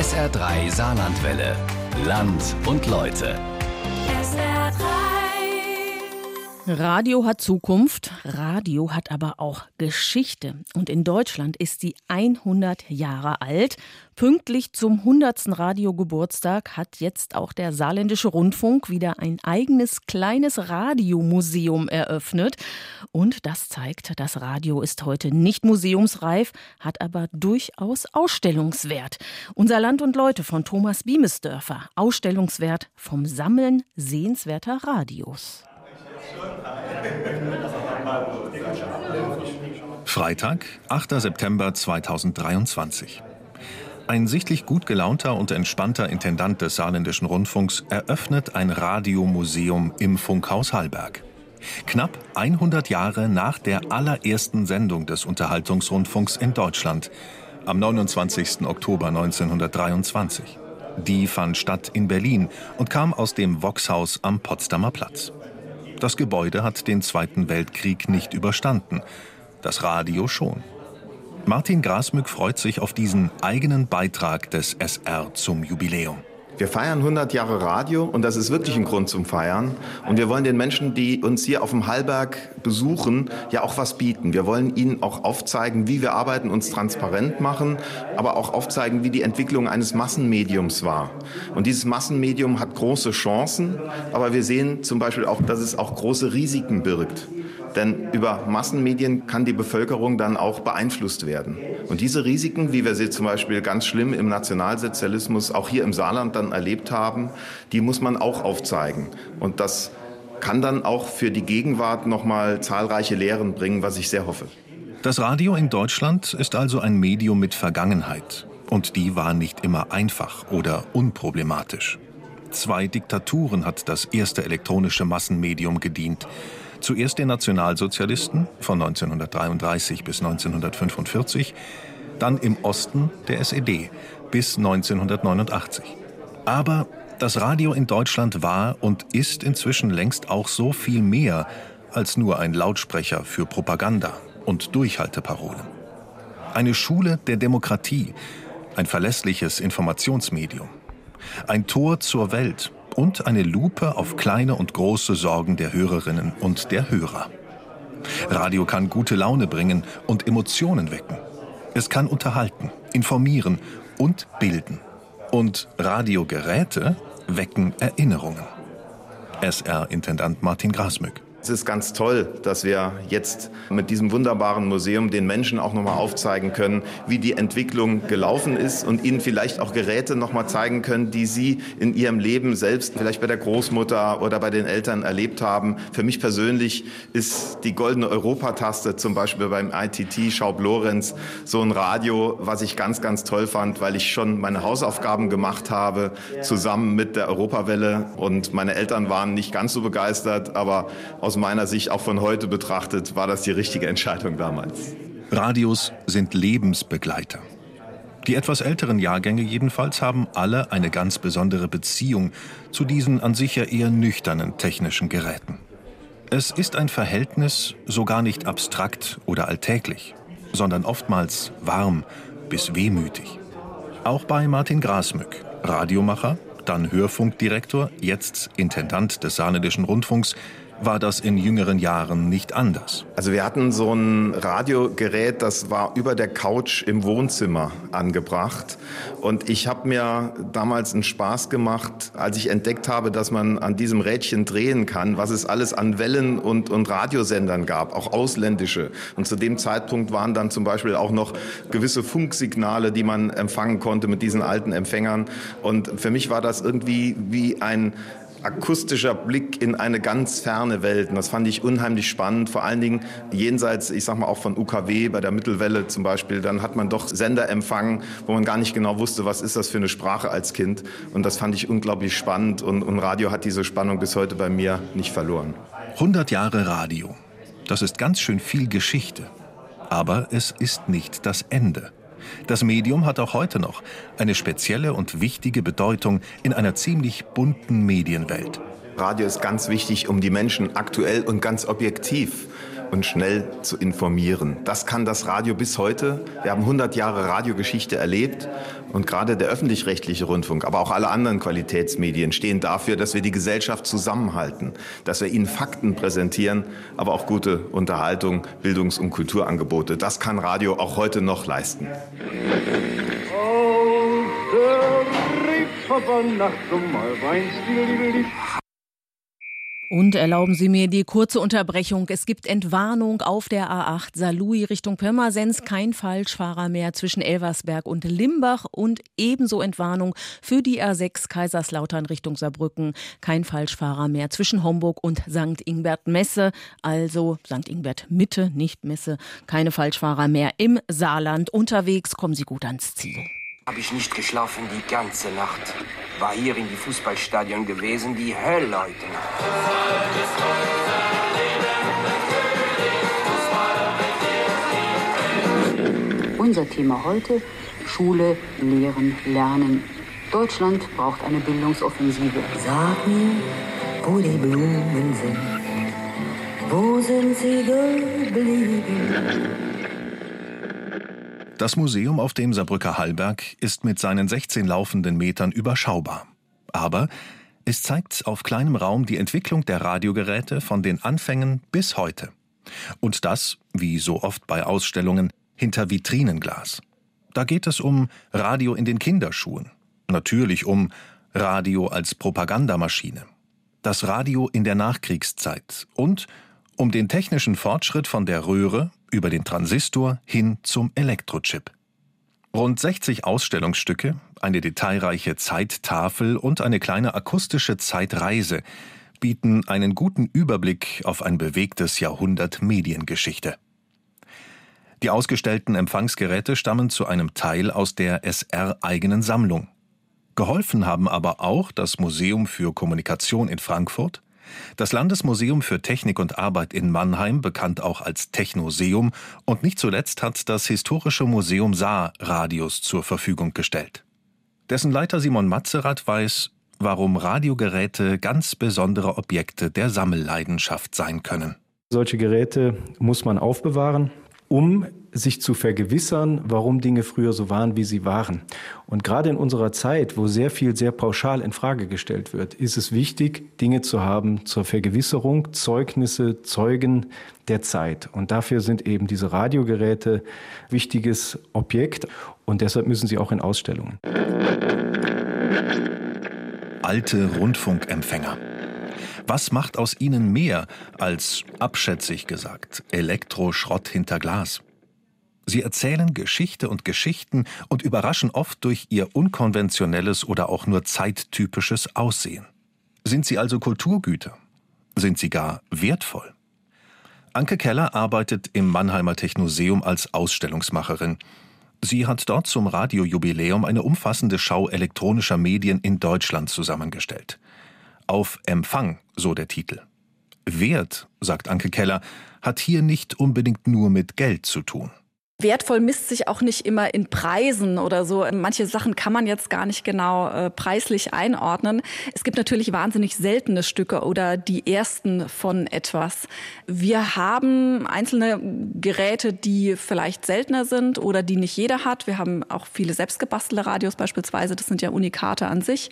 SR3 Saarlandwelle. Land und Leute. Radio hat Zukunft, Radio hat aber auch Geschichte. Und in Deutschland ist sie 100 Jahre alt. Pünktlich zum 100. Radiogeburtstag hat jetzt auch der Saarländische Rundfunk wieder ein eigenes kleines Radiomuseum eröffnet. Und das zeigt, das Radio ist heute nicht museumsreif, hat aber durchaus Ausstellungswert. Unser Land und Leute von Thomas Biemesdörfer. Ausstellungswert vom Sammeln sehenswerter Radios. Freitag, 8. September 2023. Ein sichtlich gut gelaunter und entspannter Intendant des Saarländischen Rundfunks eröffnet ein Radiomuseum im Funkhaus Hallberg. Knapp 100 Jahre nach der allerersten Sendung des Unterhaltungsrundfunks in Deutschland, am 29. Oktober 1923. Die fand statt in Berlin und kam aus dem Voxhaus am Potsdamer Platz. Das Gebäude hat den Zweiten Weltkrieg nicht überstanden. Das Radio schon. Martin Grasmück freut sich auf diesen eigenen Beitrag des SR zum Jubiläum. Wir feiern 100 Jahre Radio und das ist wirklich ein Grund zum Feiern. Und wir wollen den Menschen, die uns hier auf dem Hallberg besuchen, ja auch was bieten. Wir wollen ihnen auch aufzeigen, wie wir arbeiten, uns transparent machen, aber auch aufzeigen, wie die Entwicklung eines Massenmediums war. Und dieses Massenmedium hat große Chancen, aber wir sehen zum Beispiel auch, dass es auch große Risiken birgt. Denn über Massenmedien kann die Bevölkerung dann auch beeinflusst werden. Und diese Risiken, wie wir sie zum Beispiel ganz schlimm im Nationalsozialismus auch hier im Saarland dann erlebt haben, die muss man auch aufzeigen. Und das kann dann auch für die Gegenwart nochmal zahlreiche Lehren bringen, was ich sehr hoffe. Das Radio in Deutschland ist also ein Medium mit Vergangenheit. Und die war nicht immer einfach oder unproblematisch. Zwei Diktaturen hat das erste elektronische Massenmedium gedient. Zuerst den Nationalsozialisten von 1933 bis 1945, dann im Osten der SED bis 1989. Aber das Radio in Deutschland war und ist inzwischen längst auch so viel mehr als nur ein Lautsprecher für Propaganda und Durchhalteparolen. Eine Schule der Demokratie, ein verlässliches Informationsmedium, ein Tor zur Welt und eine Lupe auf kleine und große Sorgen der Hörerinnen und der Hörer. Radio kann gute Laune bringen und Emotionen wecken. Es kann unterhalten, informieren und bilden. Und Radiogeräte wecken Erinnerungen. SR-Intendant Martin Grasmück. Es ist ganz toll, dass wir jetzt mit diesem wunderbaren Museum den Menschen auch nochmal aufzeigen können, wie die Entwicklung gelaufen ist und ihnen vielleicht auch Geräte nochmal zeigen können, die sie in ihrem Leben selbst vielleicht bei der Großmutter oder bei den Eltern erlebt haben. Für mich persönlich ist die goldene Europataste zum Beispiel beim ITT Schaub Lorenz so ein Radio, was ich ganz, ganz toll fand, weil ich schon meine Hausaufgaben gemacht habe zusammen mit der Europawelle und meine Eltern waren nicht ganz so begeistert, aber aus meiner Sicht auch von heute betrachtet, war das die richtige Entscheidung damals. Radios sind Lebensbegleiter. Die etwas älteren Jahrgänge jedenfalls haben alle eine ganz besondere Beziehung zu diesen an sich ja eher nüchternen technischen Geräten. Es ist ein Verhältnis so gar nicht abstrakt oder alltäglich, sondern oftmals warm bis wehmütig. Auch bei Martin Grasmück, Radiomacher, dann Hörfunkdirektor, jetzt Intendant des Saarländischen Rundfunks, war das in jüngeren Jahren nicht anders. Also wir hatten so ein Radiogerät, das war über der Couch im Wohnzimmer angebracht. Und ich habe mir damals einen Spaß gemacht, als ich entdeckt habe, dass man an diesem Rädchen drehen kann, was es alles an Wellen und, und Radiosendern gab, auch ausländische. Und zu dem Zeitpunkt waren dann zum Beispiel auch noch gewisse Funksignale, die man empfangen konnte mit diesen alten Empfängern. Und für mich war das irgendwie wie ein akustischer Blick in eine ganz ferne Welt. Und das fand ich unheimlich spannend, vor allen Dingen jenseits, ich sag mal auch von UKW, bei der Mittelwelle zum Beispiel, dann hat man doch Sender empfangen, wo man gar nicht genau wusste, was ist das für eine Sprache als Kind. Und das fand ich unglaublich spannend und, und Radio hat diese Spannung bis heute bei mir nicht verloren. 100 Jahre Radio. Das ist ganz schön viel Geschichte. Aber es ist nicht das Ende. Das Medium hat auch heute noch eine spezielle und wichtige Bedeutung in einer ziemlich bunten Medienwelt. Radio ist ganz wichtig, um die Menschen aktuell und ganz objektiv und schnell zu informieren. Das kann das Radio bis heute. Wir haben 100 Jahre Radiogeschichte erlebt und gerade der öffentlich-rechtliche Rundfunk, aber auch alle anderen Qualitätsmedien stehen dafür, dass wir die Gesellschaft zusammenhalten, dass wir ihnen Fakten präsentieren, aber auch gute Unterhaltung, Bildungs- und Kulturangebote. Das kann Radio auch heute noch leisten. Oh, der Nacht und erlauben Sie mir die kurze Unterbrechung. Es gibt Entwarnung auf der A8 Saarlouis Richtung Pirmasens. Kein Falschfahrer mehr zwischen Elversberg und Limbach und ebenso Entwarnung für die A6 Kaiserslautern Richtung Saarbrücken. Kein Falschfahrer mehr zwischen Homburg und St. Ingbert Messe. Also St. Ingbert Mitte, nicht Messe. Keine Falschfahrer mehr im Saarland. Unterwegs kommen Sie gut ans Ziel. Hab ich nicht geschlafen die ganze Nacht. War hier in die Fußballstadion gewesen, die Hölle, Leute. Unser Thema heute, Schule, Lehren, Lernen. Deutschland braucht eine Bildungsoffensive. Sag mir, wo die Blumen sind. Wo sind sie geblieben? Das Museum auf dem Saarbrücker Hallberg ist mit seinen 16 laufenden Metern überschaubar. Aber es zeigt auf kleinem Raum die Entwicklung der Radiogeräte von den Anfängen bis heute. Und das, wie so oft bei Ausstellungen, hinter Vitrinenglas. Da geht es um Radio in den Kinderschuhen, natürlich um Radio als Propagandamaschine, das Radio in der Nachkriegszeit und um den technischen Fortschritt von der Röhre über den Transistor hin zum Elektrochip. Rund 60 Ausstellungsstücke, eine detailreiche Zeittafel und eine kleine akustische Zeitreise bieten einen guten Überblick auf ein bewegtes Jahrhundert Mediengeschichte. Die ausgestellten Empfangsgeräte stammen zu einem Teil aus der SR eigenen Sammlung. Geholfen haben aber auch das Museum für Kommunikation in Frankfurt, das Landesmuseum für Technik und Arbeit in Mannheim, bekannt auch als Technoseum, und nicht zuletzt hat das Historische Museum Saar Radios zur Verfügung gestellt. Dessen Leiter Simon Matzerath weiß, warum Radiogeräte ganz besondere Objekte der Sammelleidenschaft sein können. Solche Geräte muss man aufbewahren um sich zu vergewissern, warum Dinge früher so waren, wie sie waren. Und gerade in unserer Zeit, wo sehr viel sehr pauschal in Frage gestellt wird, ist es wichtig, Dinge zu haben zur Vergewisserung, Zeugnisse, Zeugen der Zeit. Und dafür sind eben diese Radiogeräte wichtiges Objekt und deshalb müssen sie auch in Ausstellungen. Alte Rundfunkempfänger. Was macht aus ihnen mehr als, abschätzig gesagt, Elektroschrott hinter Glas? Sie erzählen Geschichte und Geschichten und überraschen oft durch ihr unkonventionelles oder auch nur zeittypisches Aussehen. Sind sie also Kulturgüter? Sind sie gar wertvoll? Anke Keller arbeitet im Mannheimer Technoseum als Ausstellungsmacherin. Sie hat dort zum Radiojubiläum eine umfassende Schau elektronischer Medien in Deutschland zusammengestellt. Auf Empfang, so der Titel. Wert, sagt Anke Keller, hat hier nicht unbedingt nur mit Geld zu tun. Wertvoll misst sich auch nicht immer in Preisen oder so. Manche Sachen kann man jetzt gar nicht genau äh, preislich einordnen. Es gibt natürlich wahnsinnig seltene Stücke oder die ersten von etwas. Wir haben einzelne Geräte, die vielleicht seltener sind oder die nicht jeder hat. Wir haben auch viele selbstgebastelte Radios beispielsweise. Das sind ja Unikate an sich.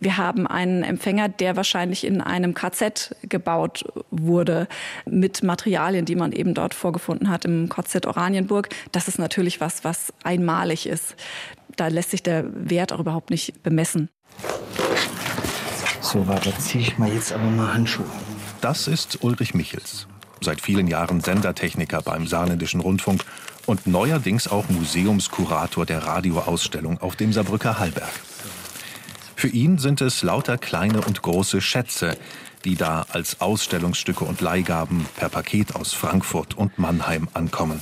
Wir haben einen Empfänger, der wahrscheinlich in einem KZ gebaut wurde mit Materialien, die man eben dort vorgefunden hat im KZ Oranienburg das ist natürlich was, was einmalig ist. Da lässt sich der Wert auch überhaupt nicht bemessen. So, warte, ziehe ich mal jetzt aber mal Handschuhe. Das ist Ulrich Michels. Seit vielen Jahren Sendertechniker beim Saarländischen Rundfunk und neuerdings auch Museumskurator der Radioausstellung auf dem Saarbrücker Hallberg. Für ihn sind es lauter kleine und große Schätze, die da als Ausstellungsstücke und Leihgaben per Paket aus Frankfurt und Mannheim ankommen.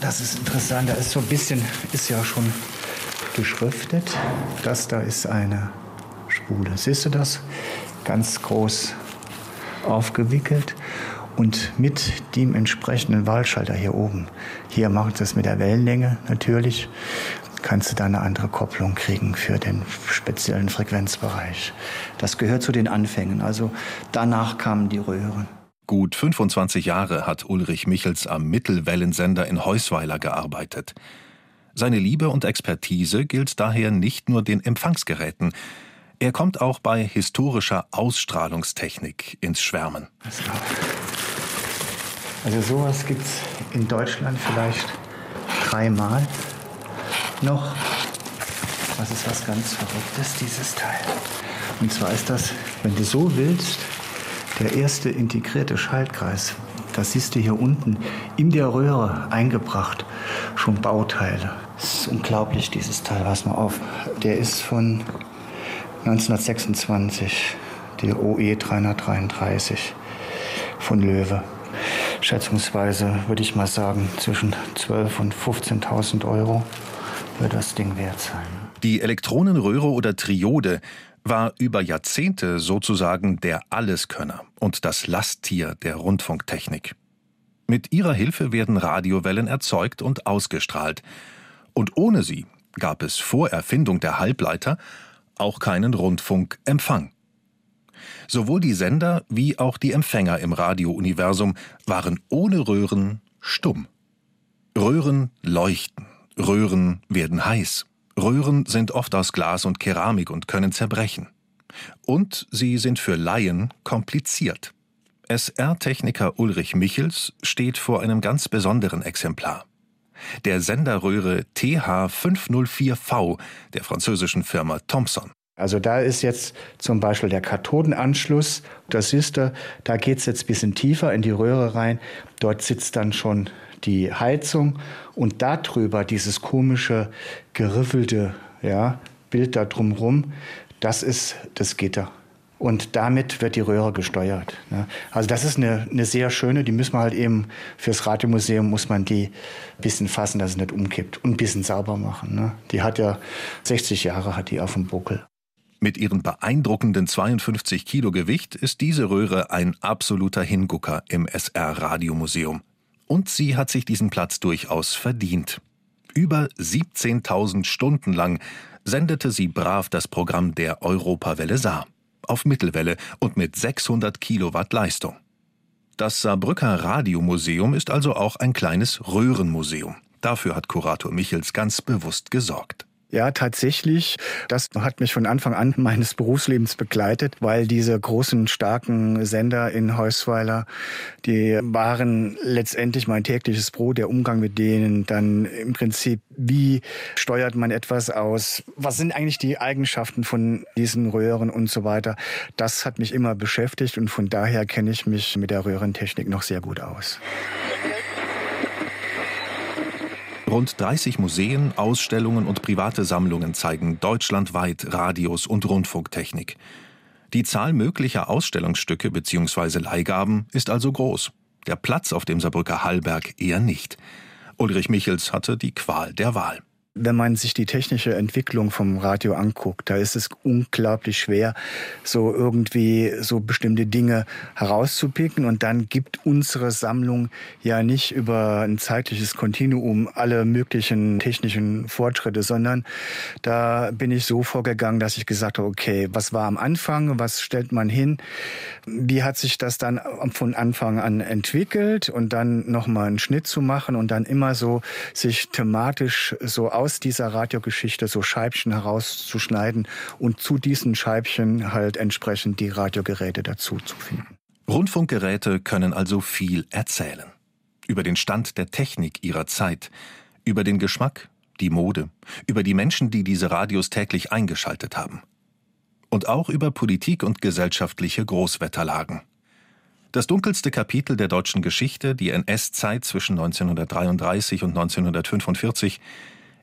Das ist interessant. Da ist so ein bisschen, ist ja schon beschriftet. Das da ist eine Spule. Siehst du das? Ganz groß aufgewickelt und mit dem entsprechenden Wahlschalter hier oben. Hier macht es mit der Wellenlänge natürlich. Kannst du da eine andere Kopplung kriegen für den speziellen Frequenzbereich. Das gehört zu den Anfängen. Also danach kamen die Röhren. Gut 25 Jahre hat Ulrich Michels am Mittelwellensender in Heusweiler gearbeitet. Seine Liebe und Expertise gilt daher nicht nur den Empfangsgeräten. Er kommt auch bei historischer Ausstrahlungstechnik ins Schwärmen. Also sowas gibt es in Deutschland vielleicht dreimal noch. Das ist was ganz Verrücktes, dieses Teil. Und zwar ist das, wenn du so willst, der erste integrierte Schaltkreis. Das siehst du hier unten in der Röhre eingebracht. Schon Bauteile. Das ist unglaublich, dieses Teil. Pass mal auf. Der ist von 1926. Der OE 333 von Löwe. Schätzungsweise würde ich mal sagen, zwischen 12.000 und 15.000 Euro wird das Ding wert sein. Die Elektronenröhre oder Triode war über Jahrzehnte sozusagen der Alleskönner und das Lasttier der Rundfunktechnik. Mit ihrer Hilfe werden Radiowellen erzeugt und ausgestrahlt. Und ohne sie gab es vor Erfindung der Halbleiter auch keinen Rundfunkempfang. Sowohl die Sender wie auch die Empfänger im Radiouniversum waren ohne Röhren stumm. Röhren leuchten, Röhren werden heiß. Röhren sind oft aus Glas und Keramik und können zerbrechen. Und sie sind für Laien kompliziert. SR-Techniker Ulrich Michels steht vor einem ganz besonderen Exemplar. Der Senderröhre TH504V der französischen Firma Thomson. Also da ist jetzt zum Beispiel der Kathodenanschluss, das siehst du, da geht es jetzt ein bisschen tiefer in die Röhre rein. Dort sitzt dann schon die Heizung und darüber dieses komische, geriffelte ja, Bild da drumherum, das ist das Gitter. Und damit wird die Röhre gesteuert. Ne? Also das ist eine, eine sehr schöne, die müssen wir halt eben fürs Radiomuseum muss man die ein bisschen fassen, dass es nicht umkippt und ein bisschen sauber machen. Ne? Die hat ja 60 Jahre hat die auf dem Buckel. Mit ihren beeindruckenden 52 Kilo Gewicht ist diese Röhre ein absoluter Hingucker im SR Radiomuseum. Und sie hat sich diesen Platz durchaus verdient. Über 17.000 Stunden lang sendete sie brav das Programm der Europawelle Saar auf Mittelwelle und mit 600 Kilowatt Leistung. Das Saarbrücker Radiomuseum ist also auch ein kleines Röhrenmuseum. Dafür hat Kurator Michels ganz bewusst gesorgt. Ja, tatsächlich. Das hat mich von Anfang an meines Berufslebens begleitet, weil diese großen, starken Sender in Heusweiler, die waren letztendlich mein tägliches Brot, der Umgang mit denen. Dann im Prinzip, wie steuert man etwas aus? Was sind eigentlich die Eigenschaften von diesen Röhren und so weiter? Das hat mich immer beschäftigt und von daher kenne ich mich mit der Röhrentechnik noch sehr gut aus. Rund 30 Museen, Ausstellungen und private Sammlungen zeigen deutschlandweit Radios und Rundfunktechnik. Die Zahl möglicher Ausstellungsstücke bzw. Leihgaben ist also groß. Der Platz auf dem Saarbrücker Hallberg eher nicht. Ulrich Michels hatte die Qual der Wahl. Wenn man sich die technische Entwicklung vom Radio anguckt, da ist es unglaublich schwer, so irgendwie so bestimmte Dinge herauszupicken. Und dann gibt unsere Sammlung ja nicht über ein zeitliches Kontinuum alle möglichen technischen Fortschritte, sondern da bin ich so vorgegangen, dass ich gesagt habe, okay, was war am Anfang, was stellt man hin, wie hat sich das dann von Anfang an entwickelt und dann nochmal einen Schnitt zu machen und dann immer so sich thematisch so aus aus dieser Radiogeschichte so Scheibchen herauszuschneiden und zu diesen Scheibchen halt entsprechend die Radiogeräte dazu zu finden. Rundfunkgeräte können also viel erzählen. Über den Stand der Technik ihrer Zeit, über den Geschmack, die Mode, über die Menschen, die diese Radios täglich eingeschaltet haben. Und auch über Politik und gesellschaftliche Großwetterlagen. Das dunkelste Kapitel der deutschen Geschichte, die NS-Zeit zwischen 1933 und 1945,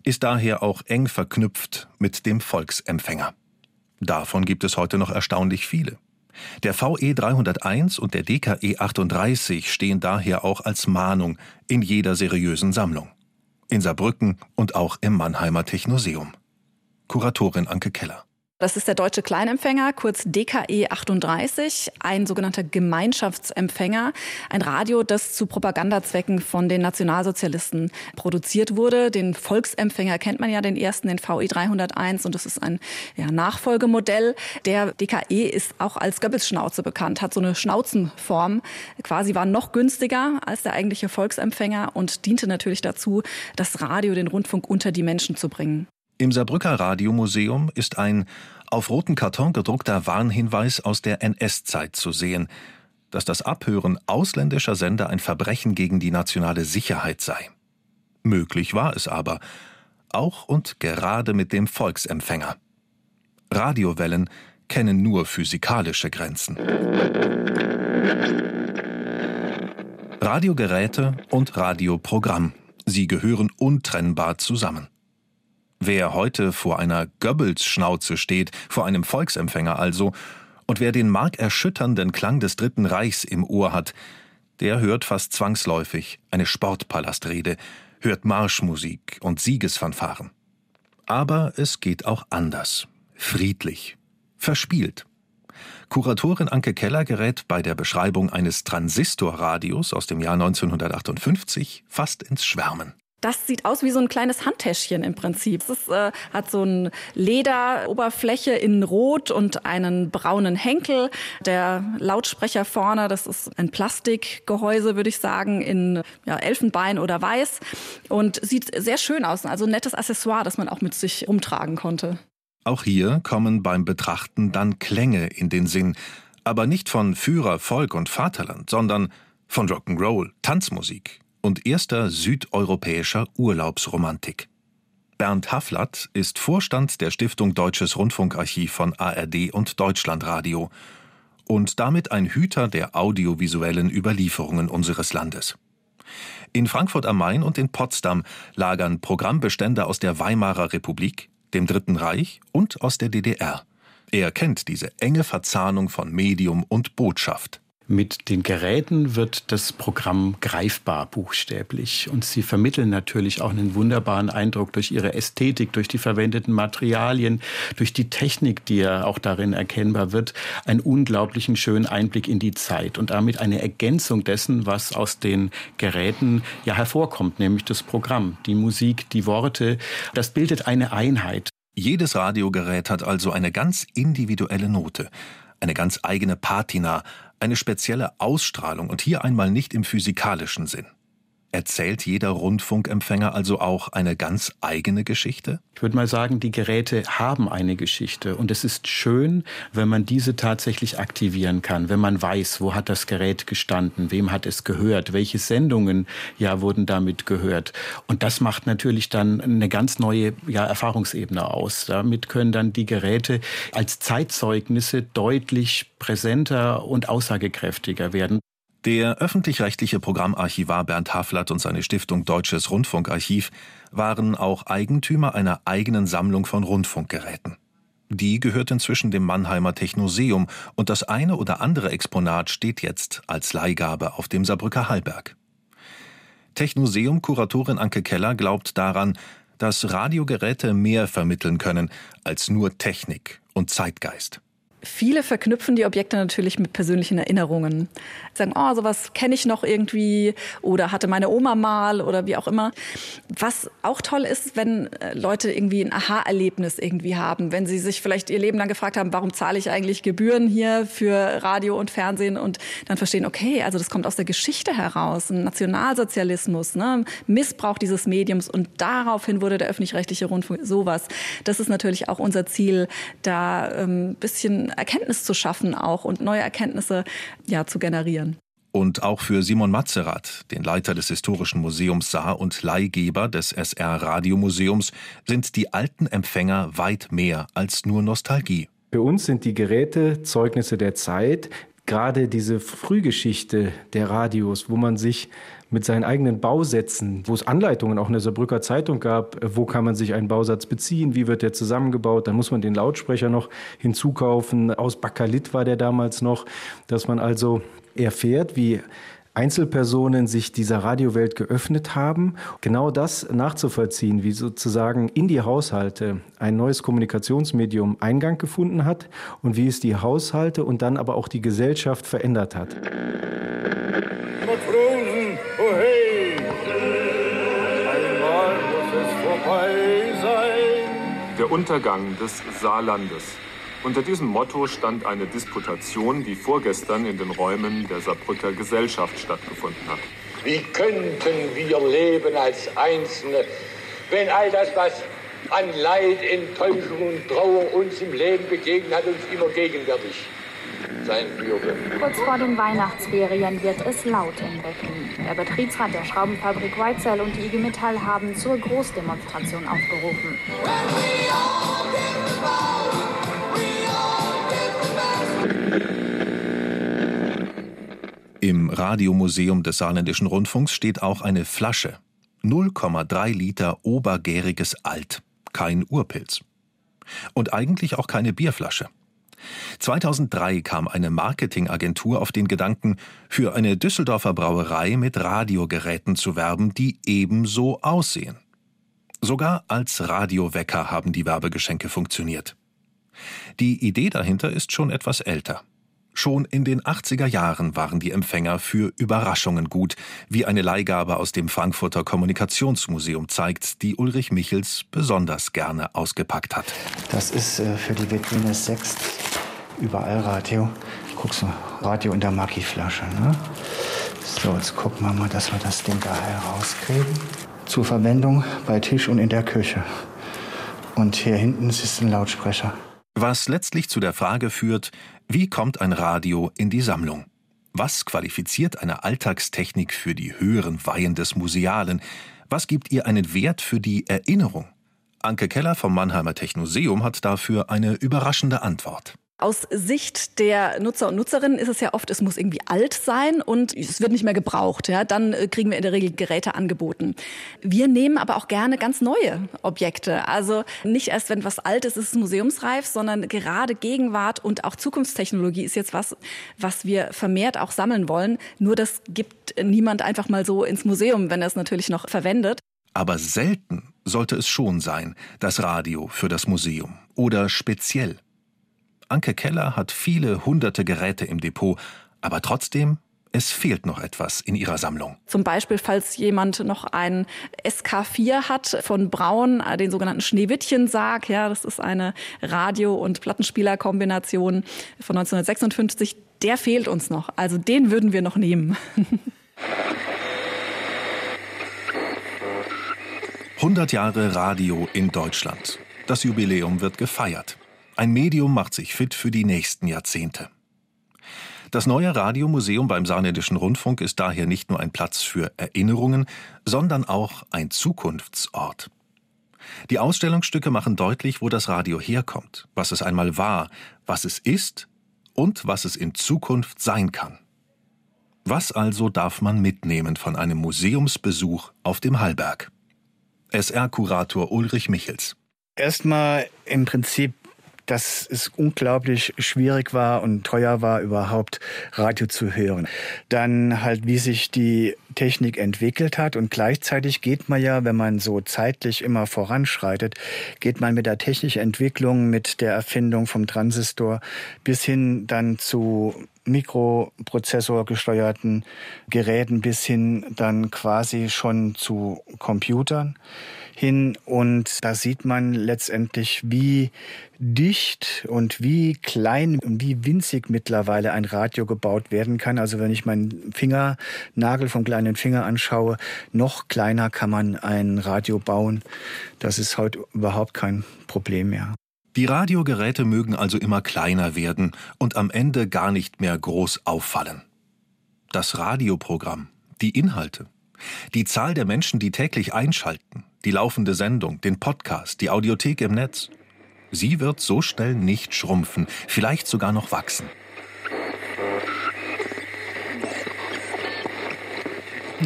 ist daher auch eng verknüpft mit dem Volksempfänger. Davon gibt es heute noch erstaunlich viele. Der VE 301 und der DKE 38 stehen daher auch als Mahnung in jeder seriösen Sammlung. In Saarbrücken und auch im Mannheimer Technoseum. Kuratorin Anke Keller. Das ist der deutsche Kleinempfänger, kurz DKE 38, ein sogenannter Gemeinschaftsempfänger, ein Radio, das zu Propagandazwecken von den Nationalsozialisten produziert wurde. Den Volksempfänger kennt man ja, den ersten, den VI 301 und das ist ein ja, Nachfolgemodell. Der DKE ist auch als Goebbels-Schnauze bekannt, hat so eine Schnauzenform, quasi war noch günstiger als der eigentliche Volksempfänger und diente natürlich dazu, das Radio, den Rundfunk unter die Menschen zu bringen. Im Saarbrücker Radiomuseum ist ein auf roten Karton gedruckter Warnhinweis aus der NS-Zeit zu sehen, dass das Abhören ausländischer Sender ein Verbrechen gegen die nationale Sicherheit sei. Möglich war es aber, auch und gerade mit dem Volksempfänger. Radiowellen kennen nur physikalische Grenzen. Radiogeräte und Radioprogramm, sie gehören untrennbar zusammen. Wer heute vor einer Goebbels-Schnauze steht, vor einem Volksempfänger also, und wer den markerschütternden Klang des Dritten Reichs im Ohr hat, der hört fast zwangsläufig eine Sportpalastrede, hört Marschmusik und Siegesfanfaren. Aber es geht auch anders, friedlich, verspielt. Kuratorin Anke Keller gerät bei der Beschreibung eines Transistorradios aus dem Jahr 1958 fast ins Schwärmen. Das sieht aus wie so ein kleines Handtäschchen im Prinzip. Es äh, hat so eine Lederoberfläche in Rot und einen braunen Henkel. Der Lautsprecher vorne, das ist ein Plastikgehäuse, würde ich sagen, in ja, Elfenbein oder Weiß und sieht sehr schön aus. Also ein nettes Accessoire, das man auch mit sich umtragen konnte. Auch hier kommen beim Betrachten dann Klänge in den Sinn, aber nicht von Führer, Volk und Vaterland, sondern von Rock'n'Roll, Tanzmusik, und erster südeuropäischer Urlaubsromantik. Bernd Hafflat ist Vorstand der Stiftung Deutsches Rundfunkarchiv von ARD und Deutschlandradio und damit ein Hüter der audiovisuellen Überlieferungen unseres Landes. In Frankfurt am Main und in Potsdam lagern Programmbestände aus der Weimarer Republik, dem Dritten Reich und aus der DDR. Er kennt diese enge Verzahnung von Medium und Botschaft. Mit den Geräten wird das Programm greifbar buchstäblich und sie vermitteln natürlich auch einen wunderbaren Eindruck durch ihre Ästhetik, durch die verwendeten Materialien, durch die Technik, die ja auch darin erkennbar wird, einen unglaublichen schönen Einblick in die Zeit und damit eine Ergänzung dessen, was aus den Geräten ja hervorkommt, nämlich das Programm, die Musik, die Worte. Das bildet eine Einheit. Jedes Radiogerät hat also eine ganz individuelle Note, eine ganz eigene Patina, eine spezielle Ausstrahlung und hier einmal nicht im physikalischen Sinn. Erzählt jeder Rundfunkempfänger also auch eine ganz eigene Geschichte? Ich würde mal sagen, die Geräte haben eine Geschichte und es ist schön, wenn man diese tatsächlich aktivieren kann, wenn man weiß, wo hat das Gerät gestanden, wem hat es gehört, welche Sendungen ja wurden damit gehört und das macht natürlich dann eine ganz neue ja, Erfahrungsebene aus. Damit können dann die Geräte als Zeitzeugnisse deutlich präsenter und aussagekräftiger werden. Der öffentlich-rechtliche Programmarchivar Bernd Haflat und seine Stiftung Deutsches Rundfunkarchiv waren auch Eigentümer einer eigenen Sammlung von Rundfunkgeräten. Die gehört inzwischen dem Mannheimer Technoseum und das eine oder andere Exponat steht jetzt als Leihgabe auf dem Saarbrücker Hallberg. Technoseum-Kuratorin Anke Keller glaubt daran, dass Radiogeräte mehr vermitteln können als nur Technik und Zeitgeist. Viele verknüpfen die Objekte natürlich mit persönlichen Erinnerungen. Sagen, oh, sowas kenne ich noch irgendwie oder hatte meine Oma mal oder wie auch immer. Was auch toll ist, wenn äh, Leute irgendwie ein Aha-Erlebnis irgendwie haben, wenn sie sich vielleicht ihr Leben lang gefragt haben, warum zahle ich eigentlich Gebühren hier für Radio und Fernsehen und dann verstehen, okay, also das kommt aus der Geschichte heraus, ein Nationalsozialismus, ne? Missbrauch dieses Mediums und daraufhin wurde der öffentlich-rechtliche Rundfunk sowas. Das ist natürlich auch unser Ziel, da ein ähm, bisschen Erkenntnis zu schaffen auch und neue Erkenntnisse ja zu generieren. Und auch für Simon Matzerath, den Leiter des Historischen Museums Saar und Leihgeber des SR Radiomuseums, sind die alten Empfänger weit mehr als nur Nostalgie. Für uns sind die Geräte Zeugnisse der Zeit, gerade diese Frühgeschichte der Radios, wo man sich mit seinen eigenen Bausätzen, wo es Anleitungen auch in der Saarbrücker Zeitung gab, wo kann man sich einen Bausatz beziehen, wie wird der zusammengebaut, dann muss man den Lautsprecher noch hinzukaufen, aus Bakalit war der damals noch, dass man also erfährt, wie Einzelpersonen sich dieser Radiowelt geöffnet haben, genau das nachzuvollziehen, wie sozusagen in die Haushalte ein neues Kommunikationsmedium Eingang gefunden hat und wie es die Haushalte und dann aber auch die Gesellschaft verändert hat. Matrosen, oh hey! Einmal muss es vorbei sein. Der Untergang des Saarlandes. Unter diesem Motto stand eine Disputation, die vorgestern in den Räumen der Saarbrücker Gesellschaft stattgefunden hat. Wie könnten wir leben als Einzelne, wenn all das, was an Leid, Enttäuschung und Trauer uns im Leben begegnet hat, uns immer gegenwärtig sein würde? Kurz vor den Weihnachtsferien wird es laut in Berlin. Der Betriebsrat der Schraubenfabrik Weizsäll und die IG Metall haben zur Großdemonstration aufgerufen. Radiomuseum des Saarländischen Rundfunks steht auch eine Flasche. 0,3 Liter obergäriges Alt. Kein Urpilz. Und eigentlich auch keine Bierflasche. 2003 kam eine Marketingagentur auf den Gedanken, für eine Düsseldorfer Brauerei mit Radiogeräten zu werben, die ebenso aussehen. Sogar als Radiowecker haben die Werbegeschenke funktioniert. Die Idee dahinter ist schon etwas älter. Schon in den 80er Jahren waren die Empfänger für Überraschungen gut, wie eine Leihgabe aus dem Frankfurter Kommunikationsmuseum zeigt, die Ulrich Michels besonders gerne ausgepackt hat. Das ist äh, für die Vitrine 6 überall Radio. Guckst du, Radio in der Maki-Flasche. Ne? So, jetzt gucken wir mal, dass wir das Ding da herauskriegen. Zur Verwendung bei Tisch und in der Küche. Und hier hinten ist ein Lautsprecher. Was letztlich zu der Frage führt, wie kommt ein Radio in die Sammlung? Was qualifiziert eine Alltagstechnik für die höheren Weihen des Musealen? Was gibt ihr einen Wert für die Erinnerung? Anke Keller vom Mannheimer Technoseum hat dafür eine überraschende Antwort. Aus Sicht der Nutzer und Nutzerinnen ist es ja oft, es muss irgendwie alt sein und es wird nicht mehr gebraucht. Ja? Dann äh, kriegen wir in der Regel Geräte angeboten. Wir nehmen aber auch gerne ganz neue Objekte. Also nicht erst, wenn was alt ist, ist es museumsreif, sondern gerade Gegenwart und auch Zukunftstechnologie ist jetzt was, was wir vermehrt auch sammeln wollen. Nur das gibt niemand einfach mal so ins Museum, wenn er es natürlich noch verwendet. Aber selten sollte es schon sein, das Radio für das Museum oder speziell Anke Keller hat viele hunderte Geräte im Depot, aber trotzdem es fehlt noch etwas in ihrer Sammlung. Zum Beispiel, falls jemand noch einen SK4 hat von Braun, äh, den sogenannten Schneewittchen-Sarg. Ja, das ist eine Radio- und Plattenspielerkombination von 1956. Der fehlt uns noch. Also den würden wir noch nehmen. 100 Jahre Radio in Deutschland. Das Jubiläum wird gefeiert. Ein Medium macht sich fit für die nächsten Jahrzehnte. Das neue Radiomuseum beim Saarländischen Rundfunk ist daher nicht nur ein Platz für Erinnerungen, sondern auch ein Zukunftsort. Die Ausstellungsstücke machen deutlich, wo das Radio herkommt, was es einmal war, was es ist und was es in Zukunft sein kann. Was also darf man mitnehmen von einem Museumsbesuch auf dem Hallberg? SR-Kurator Ulrich Michels. Erstmal im Prinzip dass es unglaublich schwierig war und teuer war, überhaupt Radio zu hören. Dann halt, wie sich die Technik entwickelt hat und gleichzeitig geht man ja, wenn man so zeitlich immer voranschreitet, geht man mit der technischen Entwicklung, mit der Erfindung vom Transistor bis hin dann zu Mikroprozessor gesteuerten Geräten bis hin dann quasi schon zu Computern hin und da sieht man letztendlich, wie dicht und wie klein und wie winzig mittlerweile ein Radio gebaut werden kann. Also wenn ich meinen Fingernagel vom kleinen Finger anschaue, noch kleiner kann man ein Radio bauen. Das ist heute überhaupt kein Problem mehr. Die Radiogeräte mögen also immer kleiner werden und am Ende gar nicht mehr groß auffallen. Das Radioprogramm, die Inhalte, die Zahl der Menschen, die täglich einschalten, die laufende Sendung, den Podcast, die Audiothek im Netz. Sie wird so schnell nicht schrumpfen, vielleicht sogar noch wachsen.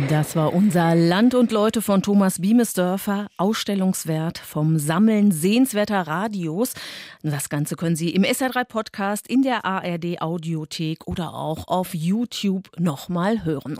Das war unser Land und Leute von Thomas Biemesdörfer, Ausstellungswert vom Sammeln sehenswerter Radios. Das Ganze können Sie im SR3 Podcast in der ARD Audiothek oder auch auf YouTube nochmal hören.